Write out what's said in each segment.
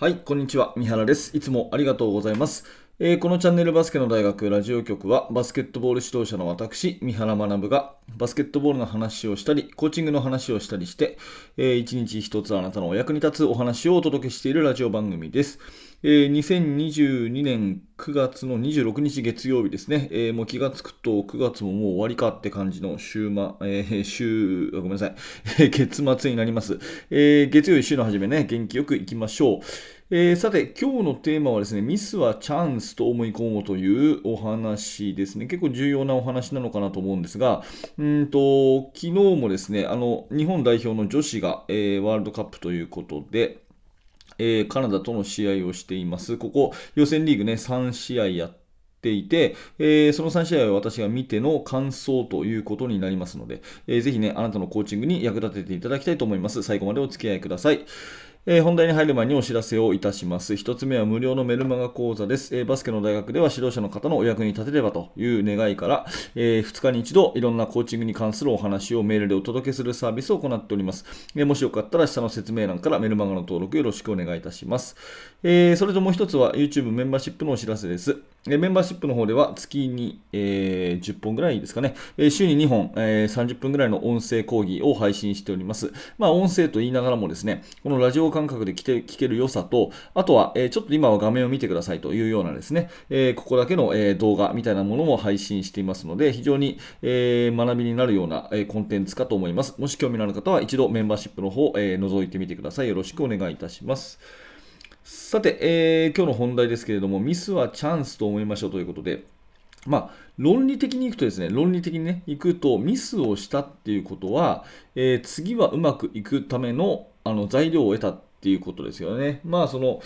はい、こんにちは。三原です。いつもありがとうございます。えー、このチャンネルバスケの大学ラジオ局はバスケットボール指導者の私、三原学がバスケットボールの話をしたり、コーチングの話をしたりして、えー、一日一つあなたのお役に立つお話をお届けしているラジオ番組です。えー、2022年9月の26日月曜日ですね、えー、もう気がつくと9月ももう終わりかって感じの週末、えー、週、ごめんなさい、月末になります。えー、月曜日週の初めね、元気よくいきましょう。えー、さて、今日のテーマはですね、ミスはチャンスと思い込もうというお話ですね。結構重要なお話なのかなと思うんですが、うんと昨日もですね、あの日本代表の女子が、えー、ワールドカップということで、えー、カナダとの試合をしています。ここ、予選リーグね、3試合やっていて、えー、その3試合を私が見ての感想ということになりますので、えー、ぜひね、あなたのコーチングに役立てていただきたいと思います。最後までお付き合いください。えー、本題に入る前にお知らせをいたします。1つ目は無料のメルマガ講座です。えー、バスケの大学では指導者の方のお役に立てればという願いから、えー、2日に1度いろんなコーチングに関するお話をメールでお届けするサービスを行っております。えもしよかったら下の説明欄からメルマガの登録よろしくお願いいたします。えそれともう1つは YouTube メンバーシップのお知らせです。メンバーシップの方では月に、えー、10本ぐらいですかね、週に2本、えー、30分ぐらいの音声講義を配信しております。まあ、音声と言いながらもですね、このラジオ感覚で聞ける良さと、あとは、えー、ちょっと今は画面を見てくださいというようなですね、え、ここだけの、え、動画みたいなものも配信していますので、非常に、え、学びになるような、え、コンテンツかと思います。もし興味のある方は一度メンバーシップの方、え、覗いてみてください。よろしくお願いいたします。さて、えー、今日の本題ですけれども、ミスはチャンスと思いましょうということで、まあ、論理的にいくとですね、論理的にね、いくと、ミスをしたっていうことは、えー、次はうまくいくためのあの材料を得たっていうことですよね。まあ、その、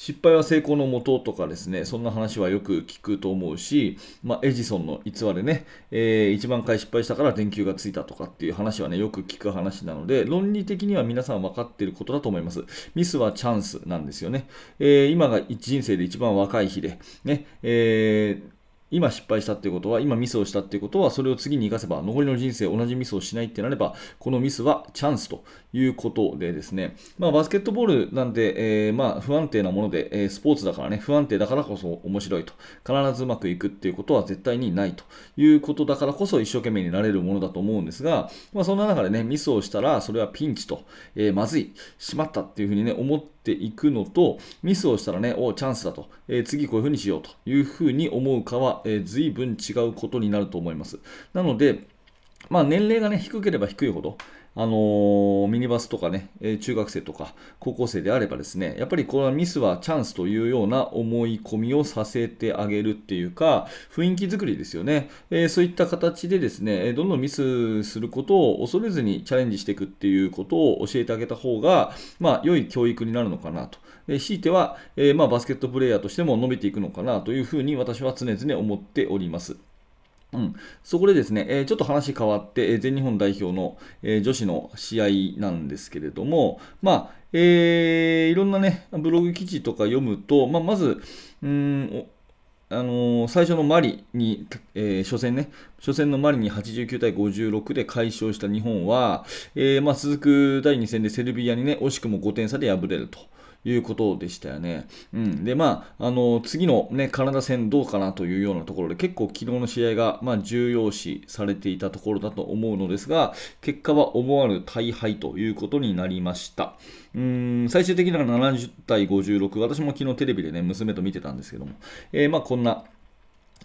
失敗は成功のもととかですね、そんな話はよく聞くと思うし、まあ、エジソンの逸話でね、えー、1万回失敗したから電球がついたとかっていう話はね、よく聞く話なので、論理的には皆さん分かっていることだと思います。ミスはチャンスなんですよね。えー、今が人生で一番若い日で、ね、えー今失敗したっていうことは、今ミスをしたっていうことは、それを次に生かせば、残りの人生同じミスをしないってなれば、このミスはチャンスということでですね、まあ、バスケットボールなんで、えー、まあ、不安定なもので、えー、スポーツだからね、不安定だからこそ面白いと。必ずうまくいくっていうことは絶対にないということだからこそ一生懸命になれるものだと思うんですが、まあ、そんな中でね、ミスをしたら、それはピンチと、えー、まずい、しまったっていうふうにね、思っていくのと、ミスをしたらね、おチャンスだと、えー、次こういうふうにしようというふうに思うかは、えー、随分違うことになると思います。なので、まあ、年齢がね、低ければ低いほど、あのー、ミニバスとかね、え中学生とか高校生であればですね、やっぱりこのミスはチャンスというような思い込みをさせてあげるっていうか、雰囲気作りですよね。え、そういった形でですね、どんどんミスすることを恐れずにチャレンジしていくっていうことを教えてあげた方が、まあ、良い教育になるのかなと。え強いては、え、まあ、バスケットプレーヤーとしても伸びていくのかなというふうに私は常々思っております。うん、そこでですね、えー、ちょっと話変わって、えー、全日本代表の、えー、女子の試合なんですけれども、まあえー、いろんなね、ブログ記事とか読むと、まあ、まず、うんあの、最初のマリに、えー、初戦ね、初戦のマリに89対56で快勝した日本は、えーまあ、続く第2戦でセルビアにね、惜しくも5点差で敗れると。いうことでしたよね。うん、で、まあ、あの次の、ね、カナダ戦どうかなというようなところで、結構昨日の試合が、まあ、重要視されていたところだと思うのですが、結果は思わぬ大敗ということになりました。うん最終的には70対56、私も昨日テレビでね、娘と見てたんですけども、えー、まあ、こんな、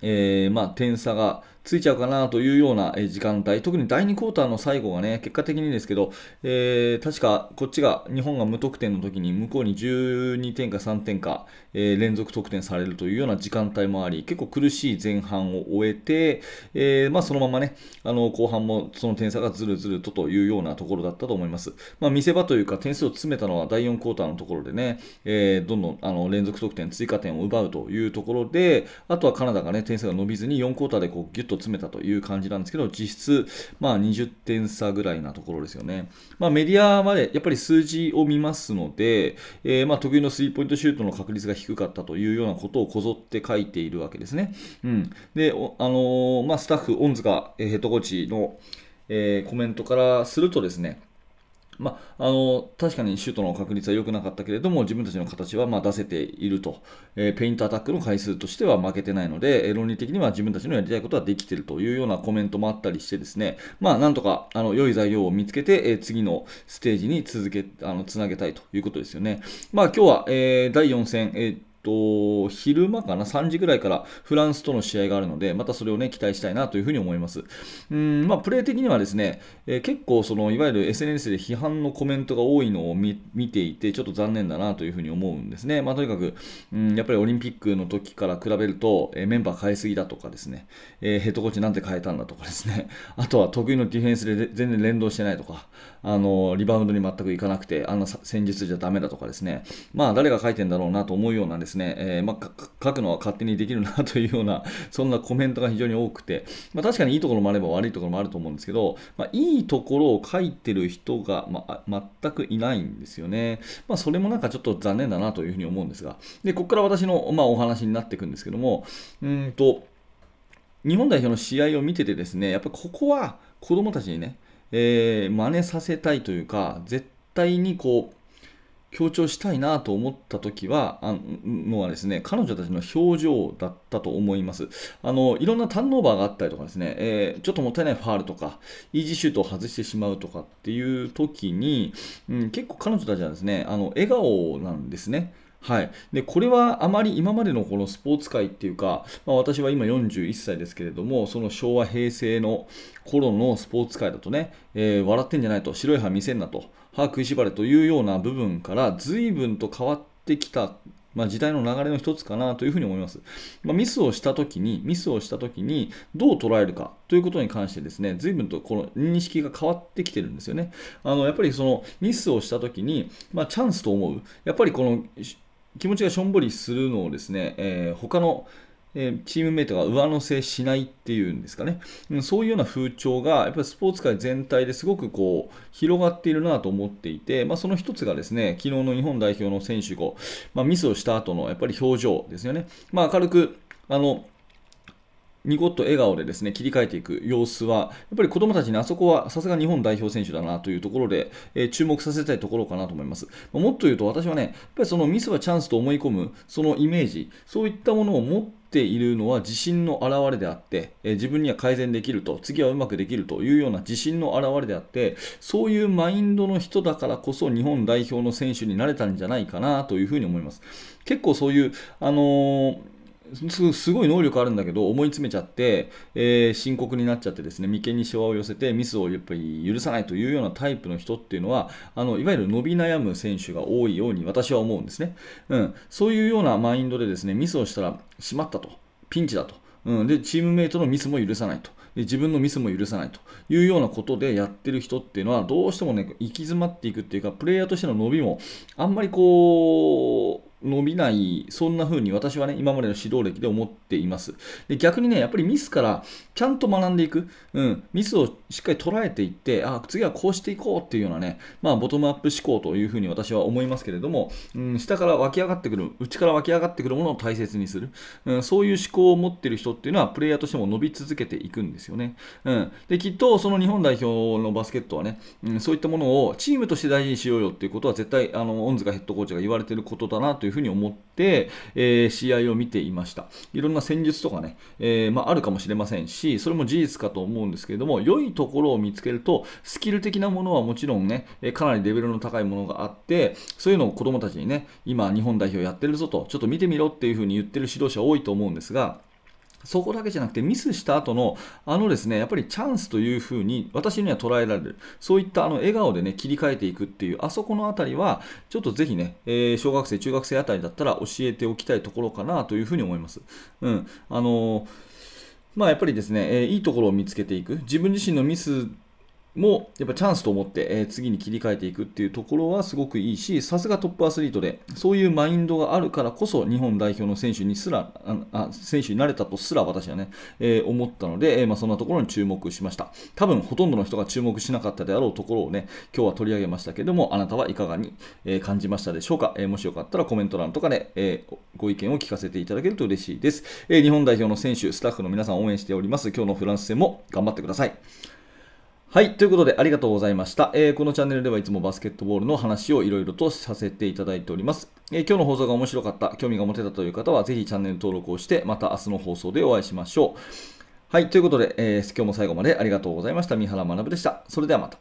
えー、まあ、点差がついちゃうかなというような時間帯、特に第2クォーターの最後がね、結果的にですけど、えー、確かこっちが日本が無得点の時に向こうに12点か3点か、えー、連続得点されるというような時間帯もあり、結構苦しい前半を終えて、えー、まあ、そのままね、あの後半もその点差がずるずるとというようなところだったと思います。まあ、見せ場というか点数を詰めたのは第4クォーターのところでね、えどんどんあの連続得点、追加点を奪うというところで、あとはカナダがね、点数が伸びずに4クォーターでこうギュッとと詰めたという感じなんですけど、実質、まあ、20点差ぐらいなところですよね。まあ、メディアまでやっぱり数字を見ますので、えー、まあ、得意のスリーポイントシュートの確率が低かったというようなことをこぞって書いているわけですね。うん、で、あのー、まあ、スタッフ、オンズがヘッドコーチの、えー、コメントからするとですね、まあ、あの確かにシュートの確率は良くなかったけれども自分たちの形はま出せていると、えー、ペイントアタックの回数としては負けてないので、えー、論理的には自分たちのやりたいことはできているというようなコメントもあったりしてですね、まあ、なんとかあの良い材料を見つけて、えー、次のステージに続けあのつなげたいということですよね。まあ、今日は、え第4戦、えーと、昼間かな、3時ぐらいからフランスとの試合があるので、またそれをね、期待したいなというふうに思います。うん、まあ、プレー的にはですね、えー、結構、その、いわゆる SNS で批判のコメントが多いのを見ていて、ちょっと残念だなというふうに思うんですね。まあ、とにかく、うん、やっぱりオリンピックの時から比べると、えー、メンバー変えすぎだとかですね、えー、ヘッドコーチなんて変えたんだとかですね、あとは得意のディフェンスで全然連動してないとか、あの、リバウンドに全くいかなくて、あんな戦術じゃダメだとかですね、まあ、誰が書いてんだろうなと思うようなですですね、えー、まあ書くのは勝手にできるなというような、そんなコメントが非常に多くて、まあ、確かにいいところもあれば悪いところもあると思うんですけど、まあ、いいところを書いてる人が、まあ、全くいないんですよね。まあ、それもなんかちょっと残念だなというふうに思うんですが、で、ここから私の、まあ、お話になっていくんですけども、うんと、日本代表の試合を見ててですね、やっぱここは子供たちにね、えー、真似させたいというか、絶対にこう、強調したいなと思った時は、あのはですね、彼女たちの表情だったと思います。あの、いろんなターンオーバーがあったりとかですね、えー、ちょっともったいないファールとか、イージーシュートを外してしまうとかっていう時に、うん、結構彼女たちはですね、あの、笑顔なんですね。はい、でこれはあまり今までのこのスポーツ界っていうか、まあ、私は今41歳ですけれども、その昭和、平成の頃のスポーツ界だとね、えー、笑ってんじゃないと、白い歯見せんなと、歯食いしばれというような部分から随分と変わってきたまあ、時代の流れの一つかなというふうに思います。まあ、ミスをしたときに、ミスをしたときにどう捉えるかということに関してですね、随分とこの認識が変わってきてるんですよね。あのやっぱりそのミスをしたときに、まあ、チャンスと思う。やっぱりこの気持ちがしょんぼりするのをですね、えー、他のえチームメイトが上乗せしないっていうんですかね、そういうような風潮がやっぱりスポーツ界全体ですごくこう広がっているなと思っていて、まあ、その一つがですね昨日の日本代表の選手が、まあ、ミスをした後のやっぱり表情ですよね、まあ、明るくあのニコッと笑顔でですね切り替えていく様子は、やっぱり子供たちにあそこはさすが日本代表選手だなというところで、えー、注目させたいところかなと思います。もっと言うと私はね、やっぱりそのミスはチャンスと思い込む、そのイメージ、そういったものを持っているのは自信の表れであって、え、自分には改善できると、次はうまくできるというような自信の表れであって、そういうマインドの人だからこそ日本代表の選手になれたんじゃないかなというふうに思います。結構そういう、あのーすごい能力あるんだけど思い詰めちゃって、えー、深刻になっちゃってですね眉間にしわを寄せてミスをやっぱり許さないというようなタイプの人っていうのはあのいわゆる伸び悩む選手が多いように私は思うんですね、うん、そういうようなマインドでですねミスをしたらしまったと。ピンチだと、うん、でチームメイトのミスも許さないと。で自分のミスも許さないと。いうようなことでやってる人っていうのはどうしてもね行き詰まっていくっていうかプレイヤーとしての伸びもあんまりこう伸びない、そんな風に私はね、今までの指導歴で思っています。で逆にね、やっぱりミスからちゃんと学んでいく、うん、ミスをしっかり捉えていって、あ次はこうしていこうっていうようなね、まあ、ボトムアップ思考という風に私は思いますけれども、うん、下から湧き上がってくる、内から湧き上がってくるものを大切にする、うん、そういう思考を持っている人っていうのは、プレイヤーとしても伸び続けていくんですよね。うん、できっとその日本代表のバスケットはね、うん、そういったものをチームとして大事にしようよっていうことは絶対、あの、恩塚ヘッドコーチが言われていることだなというふうに思って、えー、試合を見ていました。いろんな戦術とかね、えー、まあ、あるかもしれませんし、それも事実かと思うんですけれども、良いところを見つけると、スキル的なものはもちろんね、かなりレベルの高いものがあって、そういうのを子供たちにね、今日本代表やってるぞと、ちょっと見てみろっていうふうに言ってる指導者多いと思うんですが、そこだけじゃなくてミスした後のあのですねやっぱりチャンスというふうに私には捉えられる。そういったあの笑顔でね切り替えていくっていうあそこのあたりはちょっとぜひね、えー、小学生中学生あたりだったら教えておきたいところかなというふうに思います。うん。あのーまあ、やっぱりですね、えー、いいところを見つけていく。自分自身のミスもやっぱチャンスと思って、えー、次に切り替えていくっていうところはすごくいいし、さすがトップアスリートで、そういうマインドがあるからこそ、日本代表の選手にすら、あ選手になれたとすら私はね、えー、思ったので、えー、まあ、そんなところに注目しました。多分ほとんどの人が注目しなかったであろうところをね、今日は取り上げましたけども、あなたはいかがに、え感じましたでしょうか、えもしよかったらコメント欄とかで、えご意見を聞かせていただけると嬉しいです、え日本代表の選手、スタッフの皆さん応援しております。今日のフランス戦も頑張ってください。はい。ということで、ありがとうございました。えーこのチャンネルではいつもバスケットボールの話をいろいろとさせていただいております。えー今日の放送が面白かった、興味が持てたという方は、ぜひチャンネル登録をして、また明日の放送でお会いしましょう。はい。ということで、えー今日も最後までありがとうございました。三原学でした。それではまた。